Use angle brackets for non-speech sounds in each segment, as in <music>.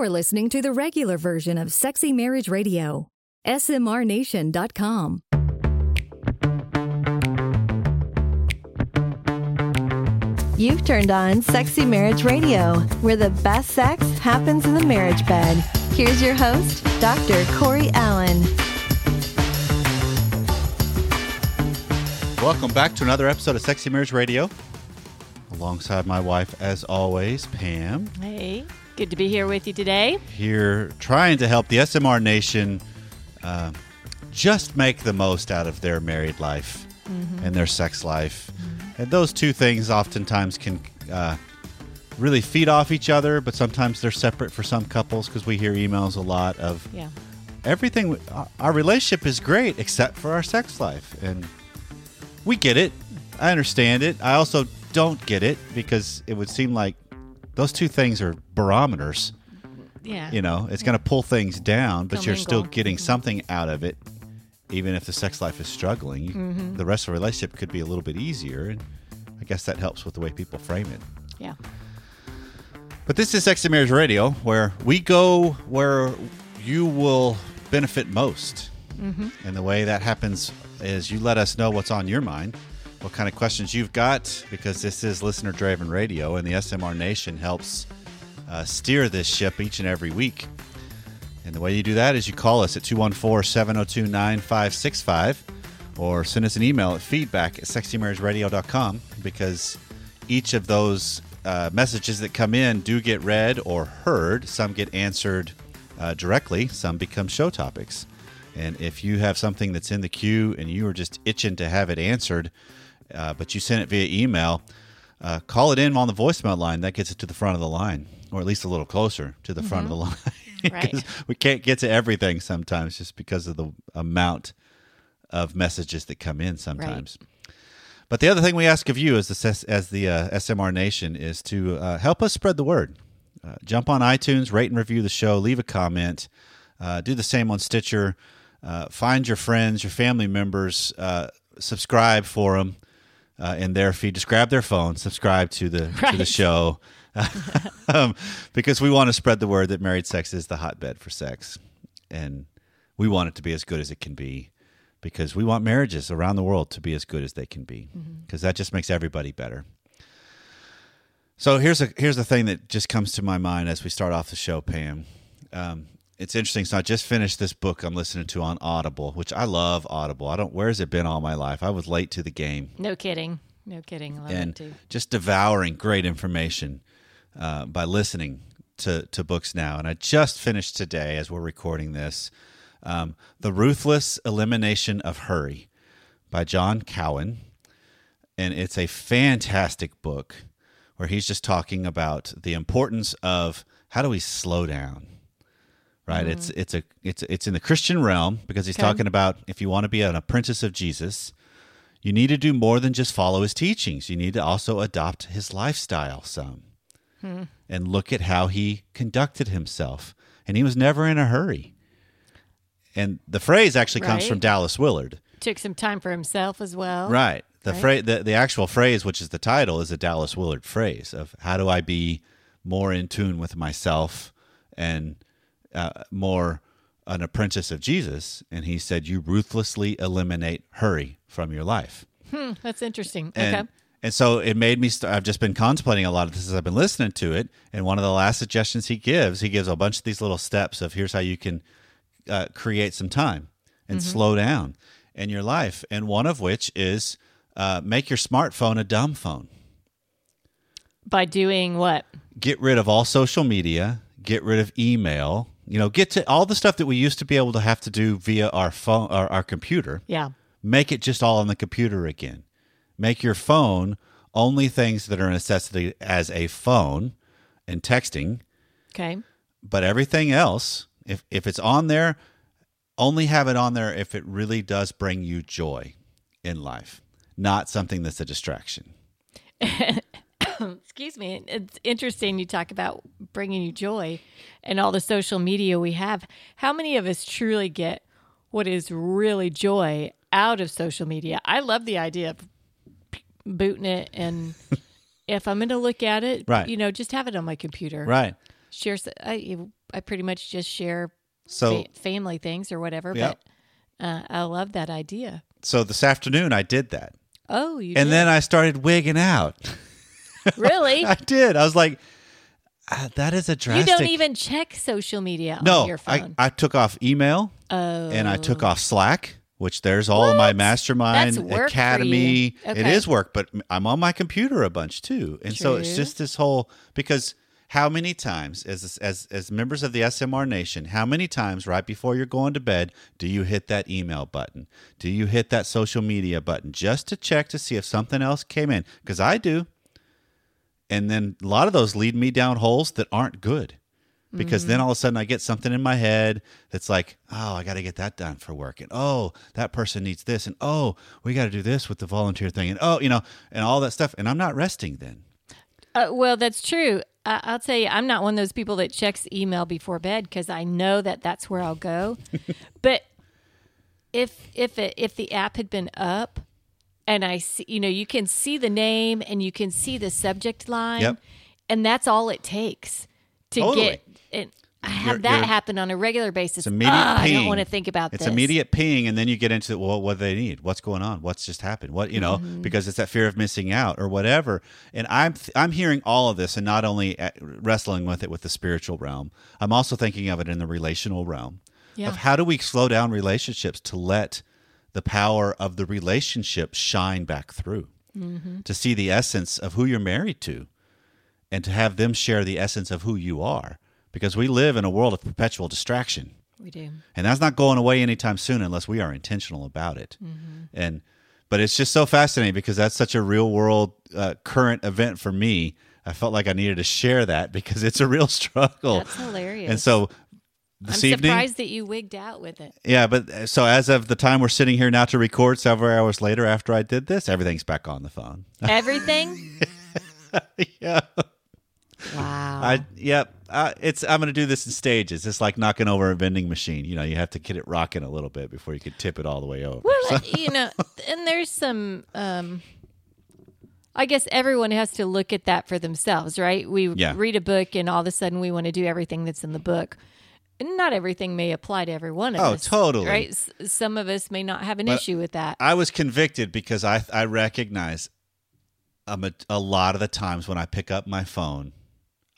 You're listening to the regular version of Sexy Marriage Radio. SMRNation.com. You've turned on Sexy Marriage Radio, where the best sex happens in the marriage bed. Here's your host, Dr. Corey Allen. Welcome back to another episode of Sexy Marriage Radio. Alongside my wife, as always, Pam. Hey, good to be here with you today. Here trying to help the SMR Nation uh, just make the most out of their married life and their sex life. And those two things oftentimes can uh, really feed off each other, but sometimes they're separate for some couples because we hear emails a lot of Yeah. everything. our- Our relationship is great except for our sex life, and we get it. I understand it. I also don't get it because it would seem like those two things are barometers. Yeah. You know, it's going to pull things down, but you're still Commingle. getting something out of it, even if the sex life is struggling. Mm-hmm. The rest of the relationship could be a little bit easier, and I guess that helps with the way people frame it. Yeah. But this is Sexy Marriage Radio, where we go where you will benefit most. And the way that happens is you let us know what's on your mind, what kind of questions you've got, because this is listener driven radio, and the SMR Nation helps uh, steer this ship each and every week. And the way you do that is you call us at 214 702 9565 or send us an email at feedback at sexymarriageradio.com because each of those uh, messages that come in do get read or heard. Some get answered uh, directly, some become show topics. And if you have something that's in the queue and you are just itching to have it answered, uh, but you send it via email, uh, call it in on the voicemail line. That gets it to the front of the line, or at least a little closer to the front of the line. <laughs> Right. we can't get to everything sometimes just because of the amount of messages that come in sometimes. Right. But the other thing we ask of you as the as the uh, SMR Nation is to uh, help us spread the word. Uh, jump on iTunes, rate and review the show, leave a comment, uh, do the same on Stitcher. Uh, find your friends, your family members, uh, subscribe for them uh, in their feed. Just grab their phone, subscribe to the to the show, <laughs> um, because we want to spread the word that married sex is the hotbed for sex, and we want it to be as good as it can be, because we want marriages around the world to be as good as they can be, because that just makes everybody better. So here's a here's the thing that just comes to my mind as we start off the show, Pam. Um, it's interesting. So I just finished this book I'm listening to on Audible, which I love Audible. I don't. where has it been all my life? I was late to the game No kidding. No kidding. And it too. just devouring great information uh, by listening to, to books now. And I just finished today, as we're recording this, um, The Ruthless Elimination of Hurry by John Comer. And it's a fantastic book where he's just talking about the importance of how do we slow down. Right, it's mm-hmm. it's a it's it's in the Christian realm because he's Okay. talking about if you want to be an apprentice of Jesus, you need to do more than just follow his teachings. You need to also adopt his lifestyle some hmm. and look at how he conducted himself. And he was never in a hurry. And the phrase actually comes Right. from Dallas Willard. Took some time for himself as well. Right. The Right. phrase the, the actual phrase, which is the title, is a Dallas Willard phrase of how do I be more in tune with myself and uh, more an apprentice of Jesus. And he said, You ruthlessly eliminate hurry from your life. Hmm, that's interesting. And, okay. and so it made me, st- I've just been contemplating a lot of this as I've been listening to it. And one of the last suggestions he gives, he gives a bunch of these little steps of here's how you can uh, create some time and slow down in your life. And one of which is uh, make your smartphone a dumb phone. By doing what? Get rid of all social media, get rid of email, you know, get to all the stuff that we used to be able to have to do via our phone or our computer. Yeah. make it just all on the computer again. Make your phone only things that are a necessity as a phone and texting, Okay. but everything else, if if it's on there, only have it on there if it really does bring you joy in life, not something that's a distraction. <laughs> Excuse me. It's interesting you talk about bringing you joy and all the social media we have. How many of us truly get what is really joy out of social media? I love the idea of booting it and <laughs> if I'm going to look at it, Right. you know, just have it on my computer. Right. Share. I I pretty much just share So fa- family things or whatever. Yep. But uh, I love that idea. so this afternoon I did that. Oh, you And did? then I started wigging out. Really? <laughs> I did. I was like, ah, that is a drastic. you don't even check social media on no, your I, phone. I took off email oh, and I took off Slack, which there's all of my mastermind That's work for academy. you. It Okay. is work, but I'm on my computer a bunch too, and so it's just this whole because how many times as as as members of the SMR Nation, how many times right before you're going to bed do you hit that email button? Do you hit that social media button just to check to see if something else came in? Because I do. And then a lot of those lead me down holes that aren't good because then all of a sudden I get something in my head that's like, oh, I got to get that done for work, and oh, that person needs this, and oh, we got to do this with the volunteer thing, and oh, you know, and all that stuff, and I'm not resting then. Uh, well, that's true. I- I'll tell you, I'm not one of those people that checks email before bed because I know that that's where I'll go. <laughs> but if if it, if the app had been up and I see, you know, you can see the name and you can see the subject line, Yep. and that's all it takes to Totally. get. And I have You're- that you're- happen on a regular basis. It's immediate I don't want to think about it's this. immediate ping, and then you get into well, what do they need? What's going on? What's just happened? What you know? Mm-hmm. Because it's that fear of missing out or whatever. And I'm I'm hearing all of this, and not only at- wrestling with it with the spiritual realm, I'm also thinking of it in the relational realm Yeah. of how do we slow down relationships to let the power of the relationship shine back through, Mm-hmm. to see the essence of who you're married to, and to have them share the essence of who you are. Because we live in a world of perpetual distraction. We do. And that's not going away anytime soon unless we are intentional about it. Mm-hmm. And but it's just so fascinating because that's such a real world uh, current event for me. I felt like I needed to share that <laughs> because it's a real <laughs> struggle. That's hilarious. And so this I'm evening, surprised that you wigged out with it. yeah. But uh, so as of the time we're sitting here now to record, several hours later after I did this, everything's back on the phone. <laughs> Everything. <laughs> yeah. wow. I yep. Uh, it's I'm going to do this in stages. It's like knocking over a vending machine. You know, you have to get it rocking a little bit before you can tip it all the way over. Well, <laughs> you know, and there's some. Um, I guess everyone has to look at that for themselves, right? We Yeah. read a book, and all of a sudden we want to do everything that's in the book. Not everything may apply to every one of Oh, us. totally. Right? S- Some of us may not have an But issue with that. I was convicted because I I recognize a, a lot of the times when I pick up my phone,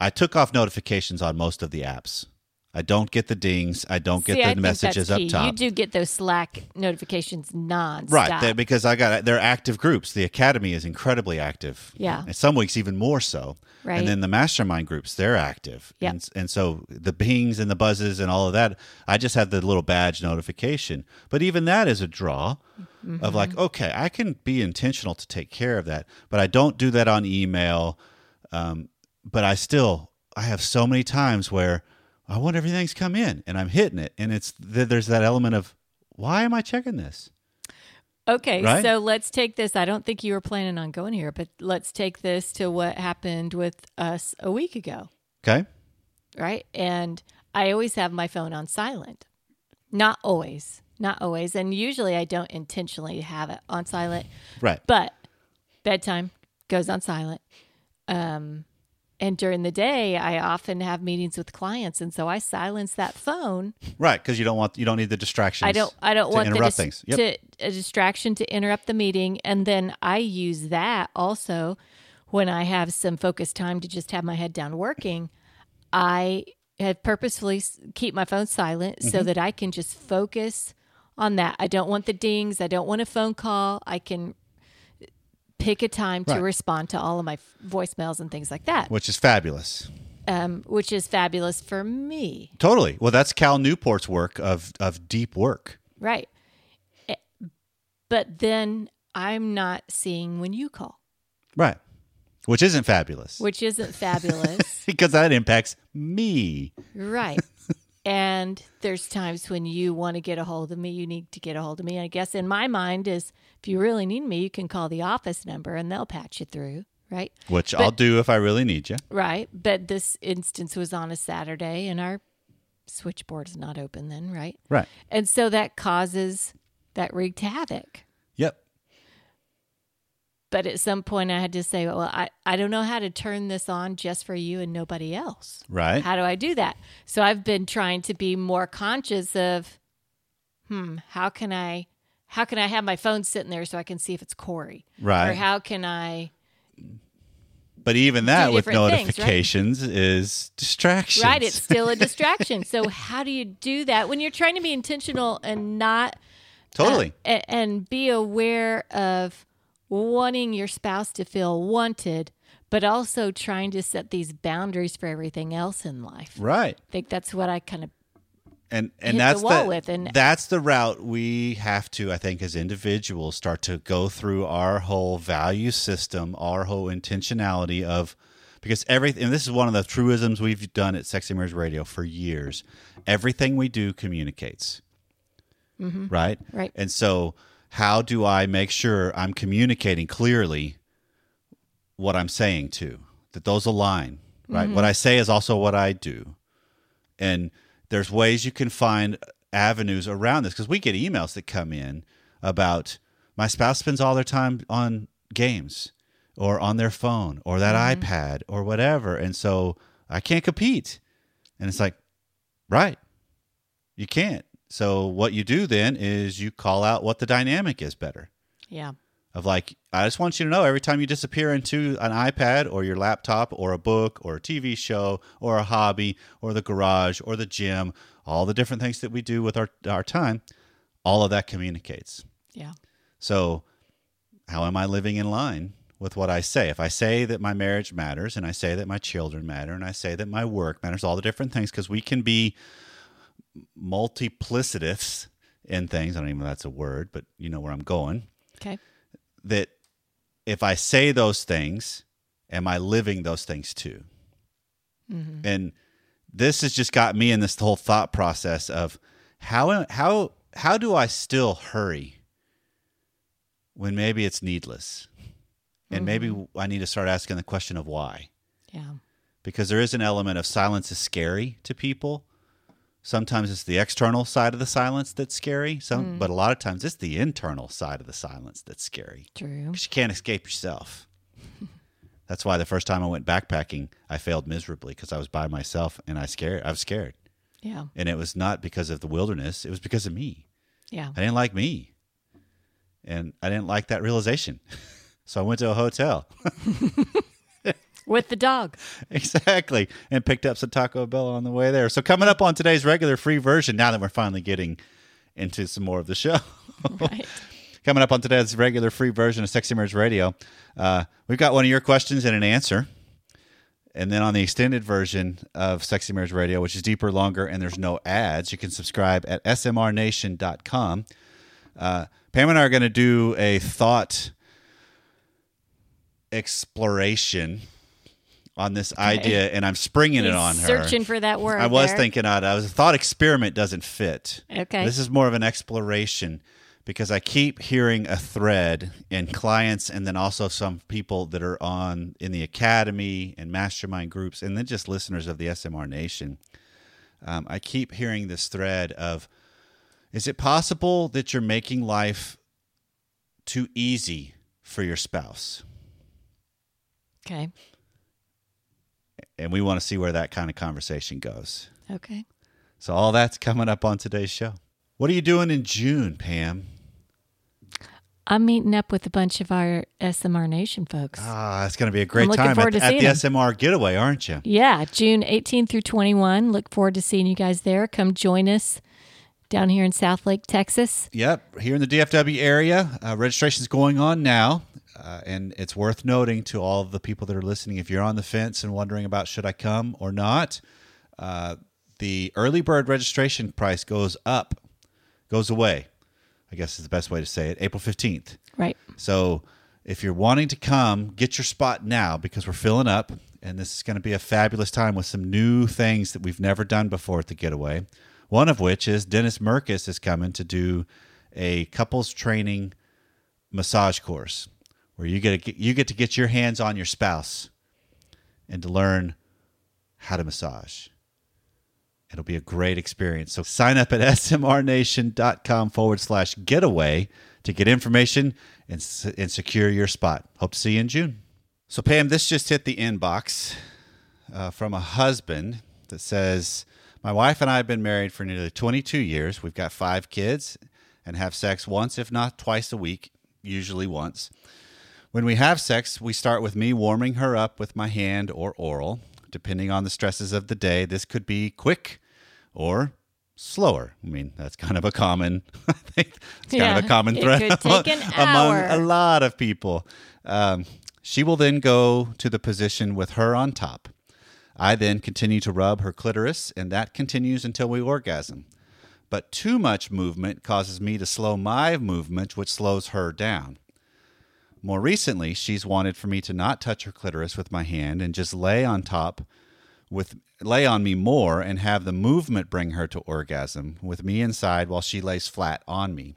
I took off notifications on most of the apps. I don't get the dings. I don't get See, I the think messages up top. You do get those Slack notifications nonstop. Right, they- because I got they're active groups. The academy is incredibly active. Yeah. and some weeks even more so. Right. and then the mastermind groups they're active. Yep. and, and so the pings and the buzzes and all of that. I just have the little badge notification, but even that is a draw of like, okay, I can be intentional to take care of that, but I don't do that on email. Um, but I still I have so many times where I want everything's come in and I'm hitting it, and it's th- there's that element of why am I checking this? Okay, Right? so let's take this. I don't think you were planning on going here, but let's take this to what happened with us a week ago, Okay. right? And I always have my phone on silent. Not always, not always. And usually I don't intentionally have it on silent, Right. but bedtime goes on silent. Um, and during the day, I often have meetings with clients, and so I silence that phone Right, because you don't want you don't need the distractions. I don't. I don't to want the interrupt dis- things. Yep. to a distraction to interrupt the meeting, and then I use that also when I have some focused time to just have my head down working. I have purposefully keep my phone silent Mm-hmm. so that I can just focus on that. I don't want the dings. I don't want a phone call. I can pick a time to Right. respond to all of my f- voicemails and things like that, which is fabulous. um, which is fabulous for me. Totally. Well, that's Cal Newport's work of of deep work. Right. Eh, But then I'm not seeing when you call, Right. Which isn't fabulous. which isn't fabulous. <laughs> because that impacts me. right. And there's times when you want to get a hold of me, you need to get a hold of me. I guess in my mind is if you really need me, you can call the office number and they'll patch you through. Right. Which But- I'll do if I really need you. Right. But this instance was on a Saturday and our switchboard is not open then. Right. Right. And so that causes that wreaked havoc. But at some point, I had to say, well, I, I don't know how to turn this on just for you and nobody else. Right. How do I do that? So I've been trying to be more conscious of, hmm, how can I, how can I have my phone sitting there so I can see if it's Corey? Right. Or how can I, But even that with different things, right? notifications is distraction. right? It's still a <laughs> distraction. so how do you do that when you're trying to be intentional and not totally. uh, a- and be aware of wanting your spouse to feel wanted, but also trying to set these boundaries for everything else in life. right. I think that's what I kind of and and the that's the, with, and- that's the route we have to i think as individuals start to go through our whole value system our whole intentionality of because everything and this is one of the truisms we've done at sexy marriage radio for years everything we do communicates mm-hmm. right Right. and so how do i make sure i'm communicating clearly what i'm saying to that those align right? Mm-hmm. What i say is also what i do. And there's ways you can find avenues around this because we get emails that come in about my spouse spends all their time on games or on their phone or that mm-hmm. iPad or whatever. And so I can't compete. And it's like right you can't so what you do then is you call out what the dynamic is better yeah. of like I just want you to know every time you disappear into an iPad or your laptop or a book or a TV show or a hobby or the garage or the gym, all the different things that we do with our our time, all of that communicates. Yeah. So, how am I living in line with what I say? If I say that my marriage matters and I say that my children matter and I say that my work matters, all the different things because we can be multiplicitous in things. I don't even know if that's a word, but you know where I'm going Okay. that if I say those things, am I living those things too? Mm-hmm. And this has just got me in this whole thought process of how how how do I still hurry when maybe it's needless, and maybe mm-hmm. I need to start asking the question of why, Yeah. because there is an element of silence is scary to people. Sometimes it's the external side of the silence that's scary. Some, mm. but a lot of times it's the internal side of the silence that's scary True. because you can't escape yourself. <laughs> That's why the first time I went backpacking, I failed miserably because I was by myself and I scared. I was scared, Yeah. and it was not because of the wilderness; it was because of me. Yeah. I didn't like me, and I didn't like that realization. <laughs> so I went to a hotel, <laughs> With the dog. <laughs> exactly, and picked up some Taco Bell on the way there. So coming up on today's regular free version, now that we're finally getting into some more of the show. <laughs> Right. <laughs> Coming up on today's regular free version of Sexy Marriage Radio, uh, we've got one of your questions and an answer. And then on the extended version of Sexy Marriage Radio, which is deeper, longer, and there's no ads, you can subscribe at smrnation.com. Uh, Pam and I are going to do a thought exploration on this idea, and I'm springing it He's on her. searching for that word. I was there. thinking, uh, I was a thought experiment doesn't fit. Okay. This is more of an exploration because I keep hearing a thread in clients and then also some people that are on in the academy and mastermind groups and then just listeners of the SMR Nation. Um, I keep hearing this thread of is it possible that you're making life too easy for your spouse? Okay. And we want to see where that kind of conversation goes. Okay. So all that's coming up on today's show. What are you doing in June, Pam? I'm meeting up with a bunch of our SMR Nation folks. Ah, it's going to be a great time at, forward to at the SMR getaway, aren't you? Yeah, June 18th through 21. Look forward to seeing you guys there. Come join us down here in Southlake, Texas. Yep, here in the DFW area, uh, registration's going on now, uh, and it's worth noting to all of the people that are listening. If you're on the fence and wondering about should I come or not, uh, the early bird registration price goes up, goes away. I guess is the best way to say it. April fifteenth. Right. So if you're wanting to come, get your spot now because we're filling up, and this is going to be a fabulous time with some new things that we've never done before at the getaway. One of which is Dennis Merkus is coming to do a couples training massage course where you get to, you get to get your hands on your spouse and to learn how to massage. It'll be a great experience. So sign up at smrnation.com forward slash getaway to get information and, and secure your spot. Hope to see you in June. So, Pam, this just hit the inbox uh, from a husband that says, My wife and I have been married for nearly 22 years. We've got five kids and have sex once, if not twice a week, usually once. When we have sex, we start with me warming her up with my hand or oral. Depending on the stresses of the day, this could be quick or slower. I mean, that's kind of a common, <laughs> I think it's kind of Yeah, a common it thread could take an among a lot of people. Um, she will then go to the position with her on top. I then continue to rub her clitoris, and that continues until we orgasm. But too much movement causes me to slow my movement, which slows her down. More recently, she's wanted for me to not touch her clitoris with my hand and just lay on top with lay on me more and have the movement bring her to orgasm with me inside while she lays flat on me.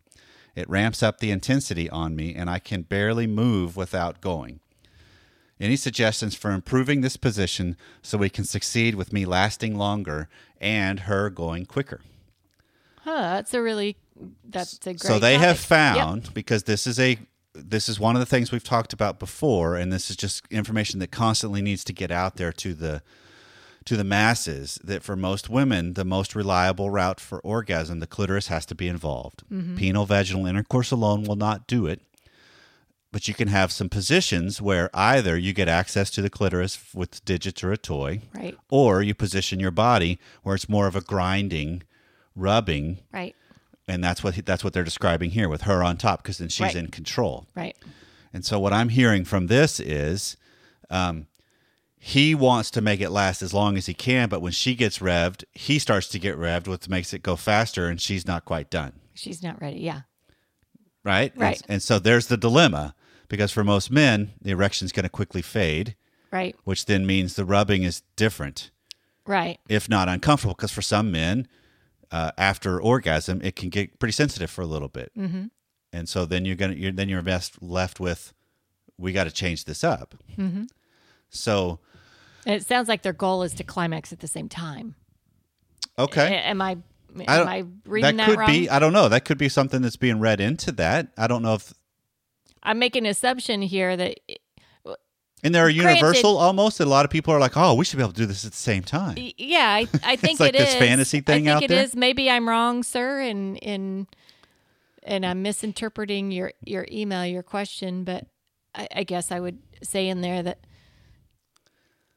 It ramps up the intensity on me and I can barely move without going. Any suggestions for improving this position so we can succeed with me lasting longer and her going quicker? Huh, that's a really that's a great. so they have topic. Yep. found because this is a this is one of the things we've talked about before and this is just information that constantly needs to get out there to the to the masses that for most women the most reliable route for orgasm the clitoris has to be involved Mm-hmm. penile vaginal intercourse alone will not do it but you can have some positions where either you get access to the clitoris with digits or a toy Right. or you position your body where it's more of a grinding rubbing Right. And that's what that's what they're describing here with her on top because then she's Right. in control Right. and so what i'm hearing from this is um, he wants to make it last as long as he can but when she gets revved he starts to get revved which makes it go faster and she's not quite done She's not ready. Yeah. right And- Right. and, so there's the dilemma because for most men the erection's going to quickly fade Right. which then means the rubbing is different Right. if not uncomfortable because for some men uh, after orgasm it can get pretty sensitive for a little bit mm-hmm. and so then you're gonna you're then you're best left with we got to change this up mm-hmm. so And it sounds like their goal is to climax at the same time. okay A- Am I? I Am don't- I reading that, could wrong? be i don't know that could be something that's being read into that i don't know if I'm making an assumption here that and they're Granted- universal almost a lot of people are like oh we should be able to do this at the same time Yeah, I, I <laughs> think like it this is. fantasy thing I out think it there? is. Maybe I'm wrong, sir, and and and I'm misinterpreting your your email, your question. But I, I guess I would say in there that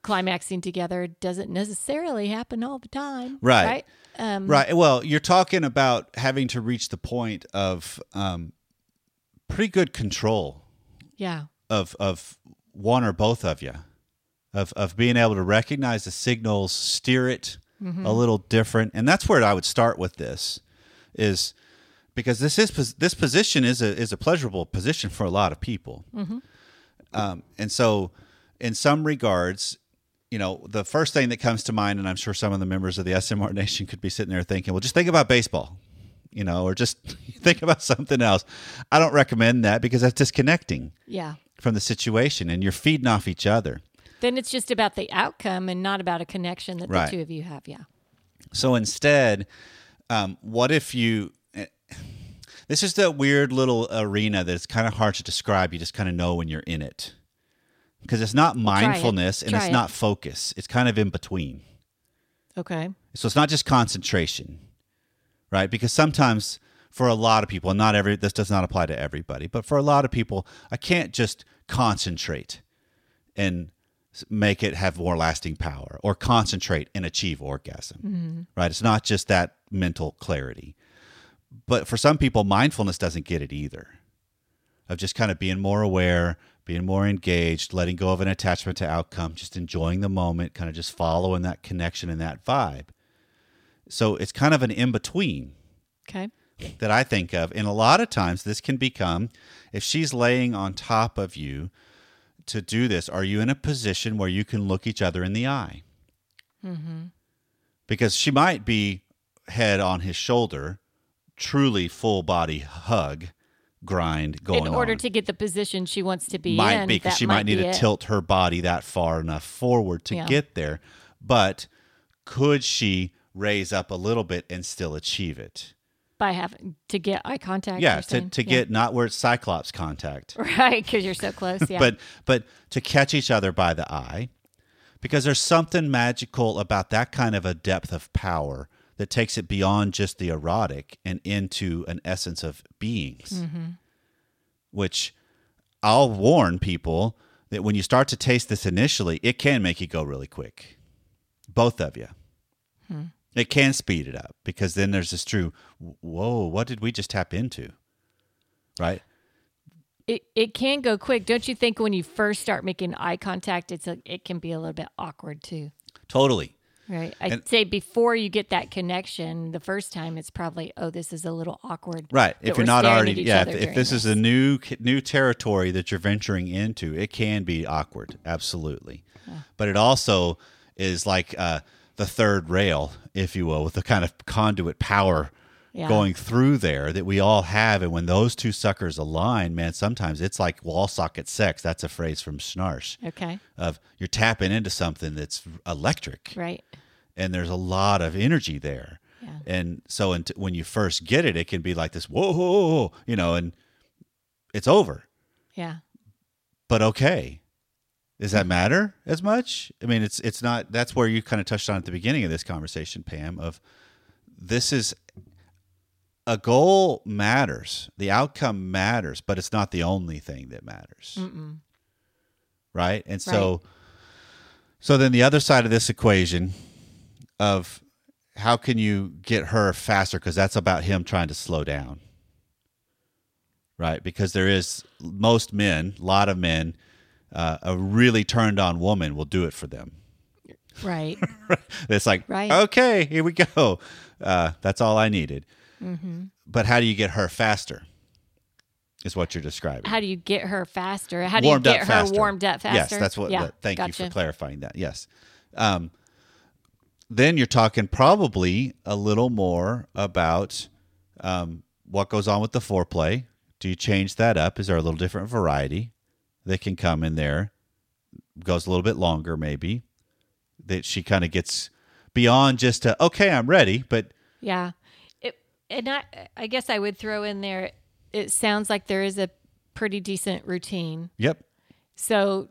climaxing together doesn't necessarily happen all the time. Right. Right. Um, Right. Well, you're talking about having to reach the point of um, pretty good control Yeah. of of one or both of you, of of being able to recognize the signals, steer it a little different, and that's where I would start with this, is because this is this position is a is a pleasurable position for a lot of people, um, and so in some regards. You know, the first thing that comes to mind, and I'm sure some of the members of the SMR Nation could be sitting there thinking, well, just think about baseball, you know, or just <laughs> think about something else. I don't recommend that because that's disconnecting Yeah. From the situation and you're feeding off each other. Then it's just about the outcome and not about a connection that Right. the two of you have. Yeah. So instead, um, what if you? eh, This is the weird little arena that's kind of hard to describe. You just kind of know when you're in it because it's not try it. mindfulness and it's it. not focus. It's kind of in between. Okay. So it's not just concentration, right? Because sometimes for a lot of people, and not every this does not apply to everybody, but for a lot of people, I can't just concentrate and make it have more lasting power or concentrate and achieve orgasm. Mm-hmm. Right? It's not just that mental clarity. But for some people, mindfulness doesn't get it either. Of just kind of being more aware, being more engaged, letting go of an attachment to outcome, just enjoying the moment, kind of just following that connection and that vibe. So it's kind of an in between Okay. That I think of. And a lot of times this can become if she's laying on top of you to do this, are you in a position where you can look each other in the eye? Mm-hmm. Because she might be head on his shoulder, truly full body hug, grind going on. in order on. to get the position she wants to be might in, be because she might need be to it. tilt her body that far enough forward to Yeah. get there. But could she raise up a little bit and still achieve it? By having to get eye contact. yeah to, to Yeah. get not where it's cyclops contact right because you're so close. <laughs> Yeah, but but to catch each other by the eye because there's something magical about that kind of a depth of power that takes it beyond just the erotic and into an essence of beings mm-hmm. which i'll warn people that when you start to taste this initially it can make you go really quick both of you hmm. It can speed it up because then there's this true whoa what did we just tap into right it it can go quick. Don't you think when you first start making eye contact, it's a, it can be a little bit awkward too. totally Right. I'd And- say before you get that connection the first time, it's probably, oh, this is a little awkward. Right. If you're not already, yeah. If, if during this is a new new territory that you're venturing into, it can be awkward. Absolutely. But it also is like uh, the third rail, if you will, with the kind of conduit power Yeah. going through there that we all have. And when those two suckers align, man, sometimes it's like wall socket sex. That's a phrase from Schnarch Okay. of you're tapping into something that's electric Right. and there's a lot of energy there. Yeah. And so when you first get it, it can be like this, whoa, whoa, whoa, you know, and it's over. Yeah. But okay, does that matter as much? I mean, it's it's not. That's where you kind of touched on at the beginning of this conversation, Pam. Of this is a goal matters, the outcome matters, but it's not the only thing that matters, Mm-mm. right? And so, so then the other side of this equation of how can you get her faster because that's about him trying to slow down right because there is most men a lot of men uh, a really turned on woman will do it for them Right. <laughs> it's like Right. okay here we go uh, that's all i needed Mm-hmm. but how do you get her faster is what you're describing How do you get her faster? How do warmed you get her faster. warmed up faster? Yes, that's what. Yeah. thank you for clarifying that. Yes. Um, then you're talking probably a little more about um, what goes on with the foreplay. Do you change that up? Is there a little different variety that can come in there? Goes a little bit longer, maybe. That she kind of gets beyond just a, okay, I'm ready, but Yeah. It, and I, I guess I would throw in there, it sounds like there is a pretty decent routine. yep, So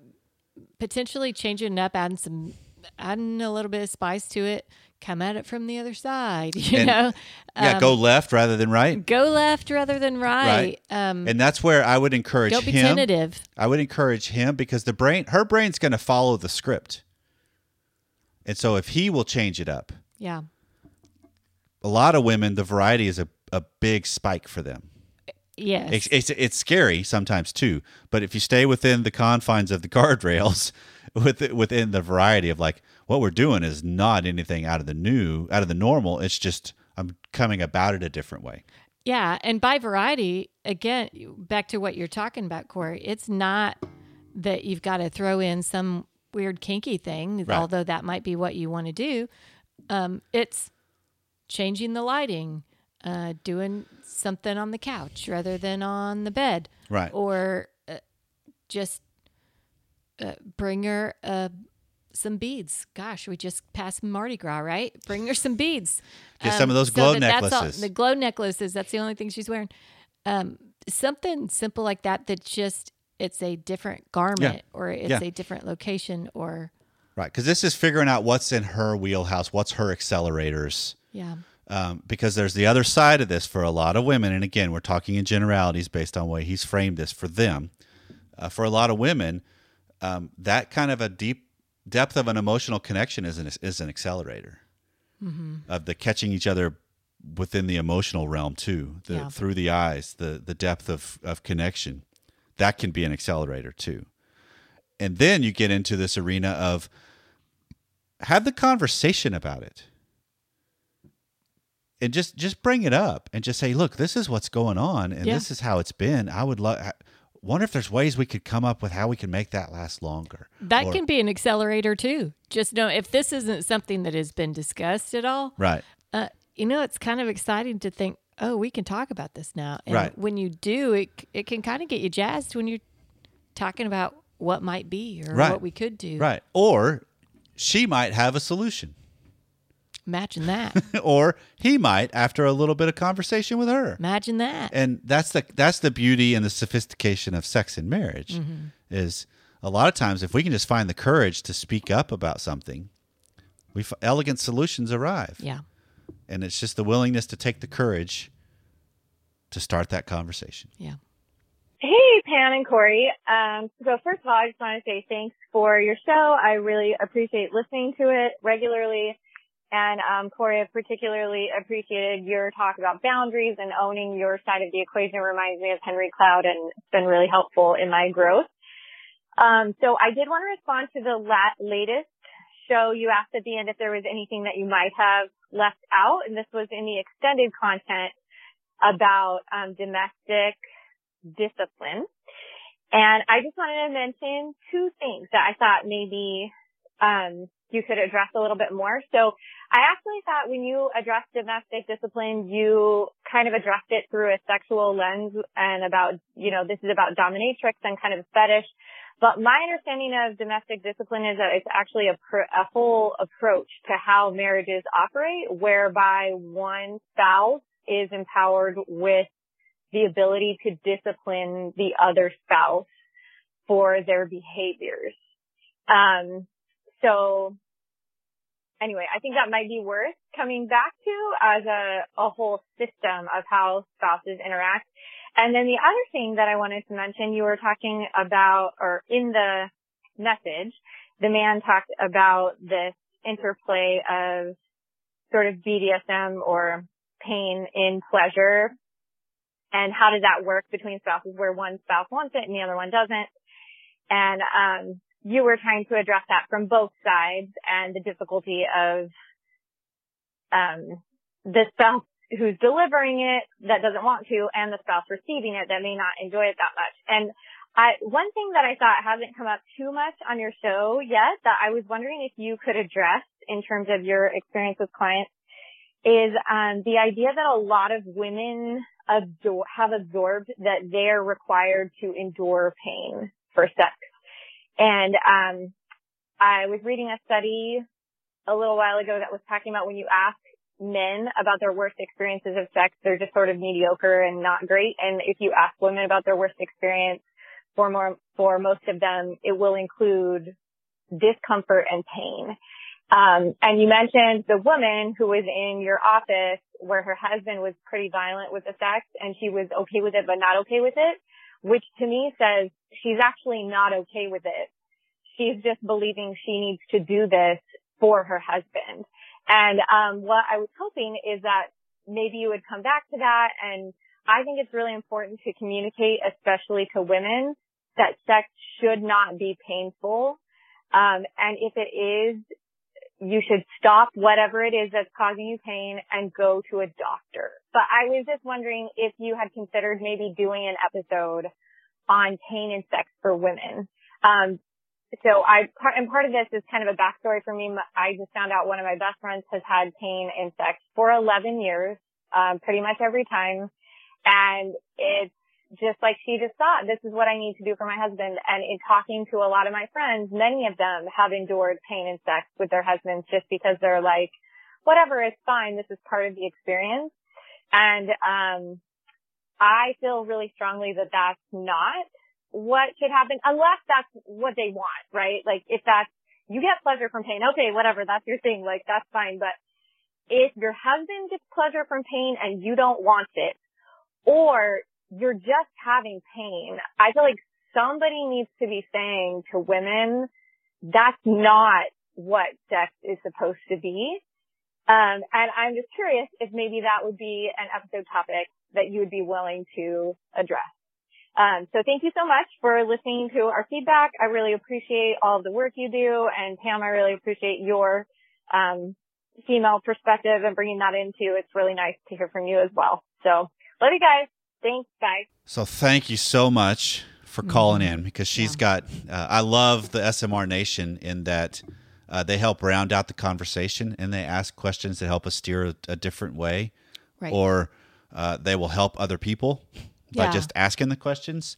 potentially changing it up, adding some, adding a little bit of spice to it, come at it from the other side, <laughs> you And- know? yeah, Um, go left rather than right. Go left rather than right. Um, And that's where I would encourage don't be him. tentative. I would encourage him because the brain, her brain's going to follow the script. And so if he will change it up, Yeah. a lot of women, the variety is a, a big spike for them. Yes. It's, it's, it's scary sometimes too. But if you stay within the confines of the guardrails, <laughs> with within the variety of like what we're doing is not anything out of the new, out of the normal. It's just I'm coming about it a different way. Yeah, and by variety, again, back to what you're talking about, Corey. It's not that you've got to throw in some weird kinky thing, Right. although that might be what you want to do. Um, it's changing the lighting, uh, doing something on the couch rather than on the bed, Right. or uh, just uh, bring her uh, some beads. Gosh, we just passed Mardi Gras, right? Bring her some beads. Get some of those so glow that that's all- necklaces. the glow necklaces. That's the only thing she's wearing. Um, something simple like that. That just it's a different garment or it's Yeah. a different location or Right. Because this is figuring out what's in her wheelhouse, what's her accelerators. yeah. um, because there's the other side of this for a lot of women. And again, we're talking in generalities based on way he's framed this for them. Uh, for a lot of women, um, that kind of a deep depth of an emotional connection is an, is an accelerator mm-hmm. of the catching each other within the emotional realm too, the, Yeah. through the eyes, the the depth of, of connection. That can be an accelerator too. And then you get into this arena of have the conversation about it and just just bring it up and just say look this is what's going on and Yeah. this is how it's been i would love wonder if there's ways we could come up with how we can make that last longer That Or- can be an accelerator too. Just know if this isn't something that has been discussed at all, right uh, you know, it's kind of exciting to think, oh, we can talk about this now. And Right. when you do, it it can kind of get you jazzed when you're talking about what might be or Right. what we could do. right or she might have a solution Imagine that. <laughs> or he might after a little bit of conversation with her. Imagine that. And that's the that's the beauty and the sophistication of sex and marriage Mm-hmm. is a lot of times if we can just find the courage to speak up about something, we f- elegant solutions arrive. yeah. And it's just the willingness to take the courage to start that conversation. Yeah. Hey, Pam and Corey. Um, so first of all, I just want to say thanks for your show. I really appreciate listening to it regularly. And um, Corey, I particularly appreciated your talk about boundaries and owning your side of the equation. It reminds me of Henry Cloud, and it's been really helpful in my growth. Um, so I did want to respond to the la- latest show. You asked at the end if there was anything that you might have left out, and this was in the extended content about um, domestic discipline. And I just wanted to mention two things that I thought maybe um, you could address a little bit more. So I actually thought when you addressed domestic discipline, you kind of addressed it through a sexual lens and about, you know, this is about dominatrix and kind of fetish. But my understanding of domestic discipline is that it's actually a, pr- a whole approach to how marriages operate, whereby one spouse is empowered with the ability to discipline the other spouse for their behaviors. Um, so anyway, I think that might be worth coming back to as a, a whole system of how spouses interact. And then the other thing that I wanted to mention, you were talking about, or in the message, the man talked about this interplay of sort of BDSM or pain in pleasure and how does that work between spouses where one spouse wants it and the other one doesn't. And, um, you were trying to address that from both sides and the difficulty of, um, the spouse who's delivering it that doesn't want to and the spouse receiving it that may not enjoy it that much. And I, one thing that I thought hasn't come up too much on your show yet that I was wondering if you could address in terms of your experience with clients is um, the idea that a lot of women absor- have absorbed that they're required to endure pain for sex. And um, I was reading a study a little while ago that was talking about when you ask men about their worst experiences of sex, they're just sort of mediocre and not great. And if you ask women about their worst experience, for more, for most of them, it will include discomfort and pain. Um, and you mentioned the woman who was in your office where her husband was pretty violent with the sex and she was okay with it but not okay with it, which to me says she's actually not okay with it. She's just believing she needs to do this for her husband. And um, what I was hoping is that maybe you would come back to that. And I think it's really important to communicate, especially to women, that sex should not be painful. Um, and if it is, you should stop whatever it is that's causing you pain and go to a doctor. But I was just wondering if you had considered maybe doing an episode on pain and sex for women. Um, so I, and part of this is kind of a backstory for me. I just found out one of my best friends has had pain in sex for 11 years, um, pretty much every time. And it's just like she just thought, this is what I need to do for my husband. And in talking to a lot of my friends, many of them have endured pain and sex with their husbands just because they're like, whatever, it's fine. This is part of the experience. And, um, I feel really strongly that that's not what should happen unless that's what they want, right? Like if that's, you get pleasure from pain, okay, whatever, that's your thing, like that's fine. But if your husband gets pleasure from pain and you don't want it, or you're just having pain, I feel like somebody needs to be saying to women, that's not what sex is supposed to be. Um, and I'm just curious if maybe that would be an episode topic that you would be willing to address. Um, so thank you so much for listening to our feedback. I really appreciate all of the work you do. And Pam, I really appreciate your, um, female perspective and bringing that into. It's really nice to hear from you as well. So love you guys. Thanks. Bye. So thank you so much for calling in because she's got. Uh, I love the SMR Nation in that uh, they help round out the conversation and they ask questions that help us steer a, a different way, Right. or uh, they will help other people by Yeah. just asking the questions.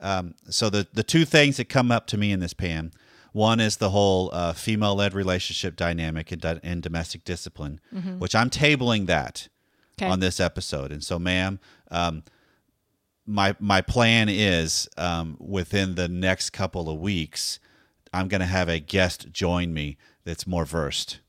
Um, so the the two things that come up to me in this Pam, One is the whole uh, female led relationship dynamic and, in domestic discipline, which I'm tabling that Okay. on this episode. And so, ma'am, um, my my plan is um, within the next couple of weeks, I'm going to have a guest join me that's more versed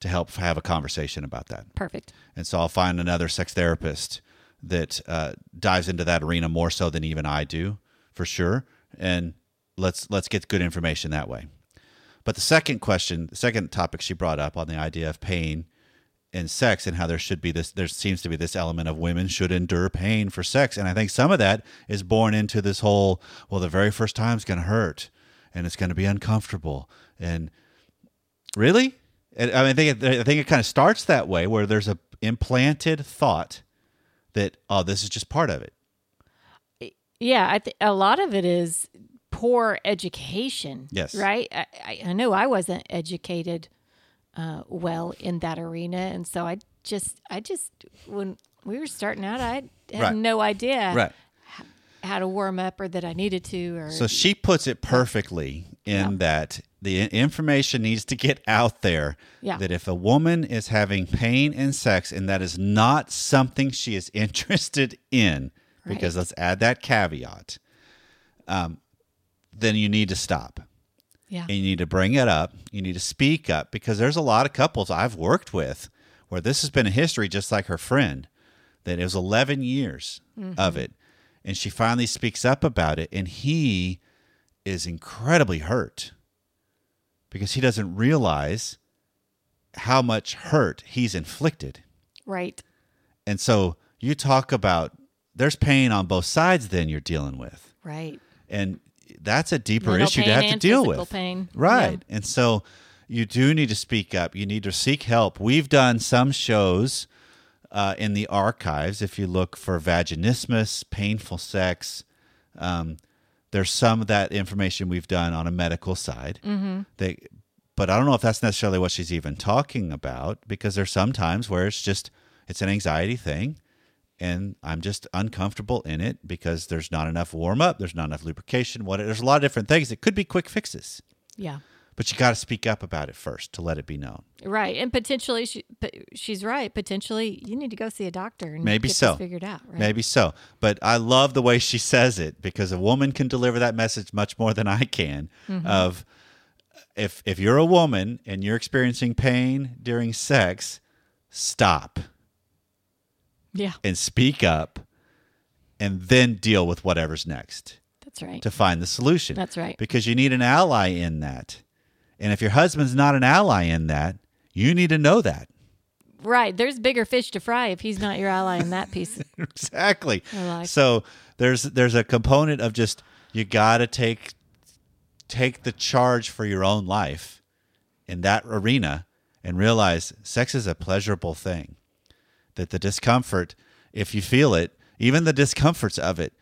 to help have a conversation about that. Perfect. And so I'll find another sex therapist that uh, dives into that arena more so than even I do, for sure. And let's let's get good information that way. But the second question, the second topic she brought up on the idea of pain in sex and how there should be this there seems to be this element of women should endure pain for sex and i think some of that is born into this whole well the very first time's going to hurt and it's going to be uncomfortable and really And, I, mean, I think it, I think it kind of starts that way where there's a implanted thought that oh this is just part of it Yeah, I th- a lot of it is poor education. Yes. Right? I, I- know I wasn't educated uh, well in that arena. And so I just, I just, when we were starting out, I had Right. no idea right how to warm up or that I needed to. Or So she puts it perfectly in that the information needs to get out there Yeah. that if a woman is having pain in sex and that is not something she is <laughs> interested in, because let's add that caveat, um, then you need to stop yeah. and you need to bring it up. You need to speak up because there's a lot of couples I've worked with where this has been a history, just like her friend, that it was 11 years of it. And she finally speaks up about it, and he is incredibly hurt because he doesn't realize how much hurt he's inflicted. right. And so you talk about there's pain on both sides, then you're dealing with Right. and that's a deeper Mental issue to have to deal with pain. right and so you do need to speak up you need to seek help we've done some shows uh, in the archives if you look for vaginismus painful sex um, there's some of that information we've done on a medical side Mm-hmm. they, but i don't know if that's necessarily what she's even talking about because there's some times where it's just it's an anxiety thing and I'm just uncomfortable in it because there's not enough warm up, there's not enough lubrication. What there's a lot of different things. It could be quick fixes, Yeah. But you got to speak up about it first to let it be known. Right. And potentially, she, but she's right. Potentially, you need to go see a doctor and Maybe get so. this figured out. Right. Maybe so, but I love the way she says it because a woman can deliver that message much more than I can. Mm-hmm. Of if if you're a woman and you're experiencing pain during sex, stop Yeah. and speak up, and then deal with whatever's next. That's right. to find the solution. That's right. Because you need an ally in that. And if your husband's not an ally in that, you need to know that. Right. There's bigger fish to fry if he's not your ally in that piece. <laughs> exactly. So there's there's a component of just you got to take take the charge for your own life in that arena and realize sex is a pleasurable thing. That the discomfort, if you feel it, even the discomforts of it,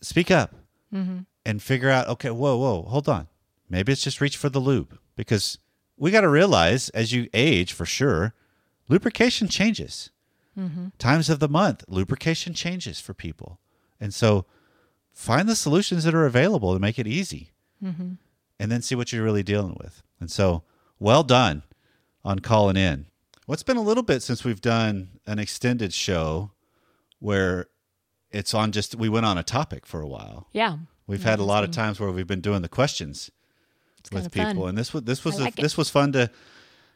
speak up mm-hmm. and figure out, okay, whoa, whoa, hold on. Maybe it's just reach for the lube because we got to realize as you age, for sure, lubrication changes. Mm-hmm. Times of the month, lubrication changes for people. And so find the solutions that are available to make it easy mm-hmm. and then see what you're really dealing with. And so, well done on calling in. What's been a little bit since we've done an extended show where it's on just, we went on a topic for a while. Yeah. We've had a lot of times where we've been doing the questions It's with people, fun. and this was this was a, like this was fun to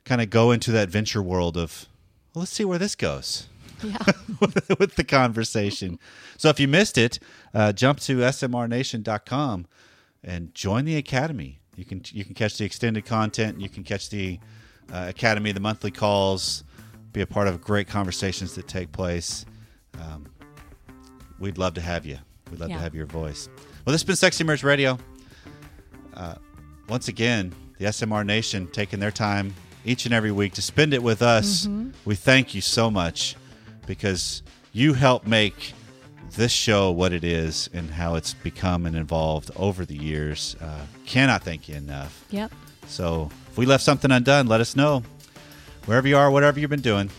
kind of go into that venture world of. Well, let's see where this goes Yeah. <laughs> with the conversation. So if you missed it, uh, jump to smrnation.com and join the academy. You can you can catch the extended content. You can catch the uh, academy, the monthly calls, be a part of great conversations that take place. Um, we'd love to have you. We'd love Yeah. to have your voice. Well, this has been Sexy Marriage Radio. Uh, once again, the SMR Nation taking their time each and every week to spend it with us. We thank you so much because you help make this show what it is and how it's become and evolved over the years. Uh, cannot thank you enough. yep. So if we left something undone, let us know. Wherever you are, whatever you've been doing,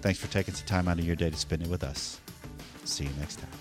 thanks for taking some time out of your day to spend it with us. See you next time.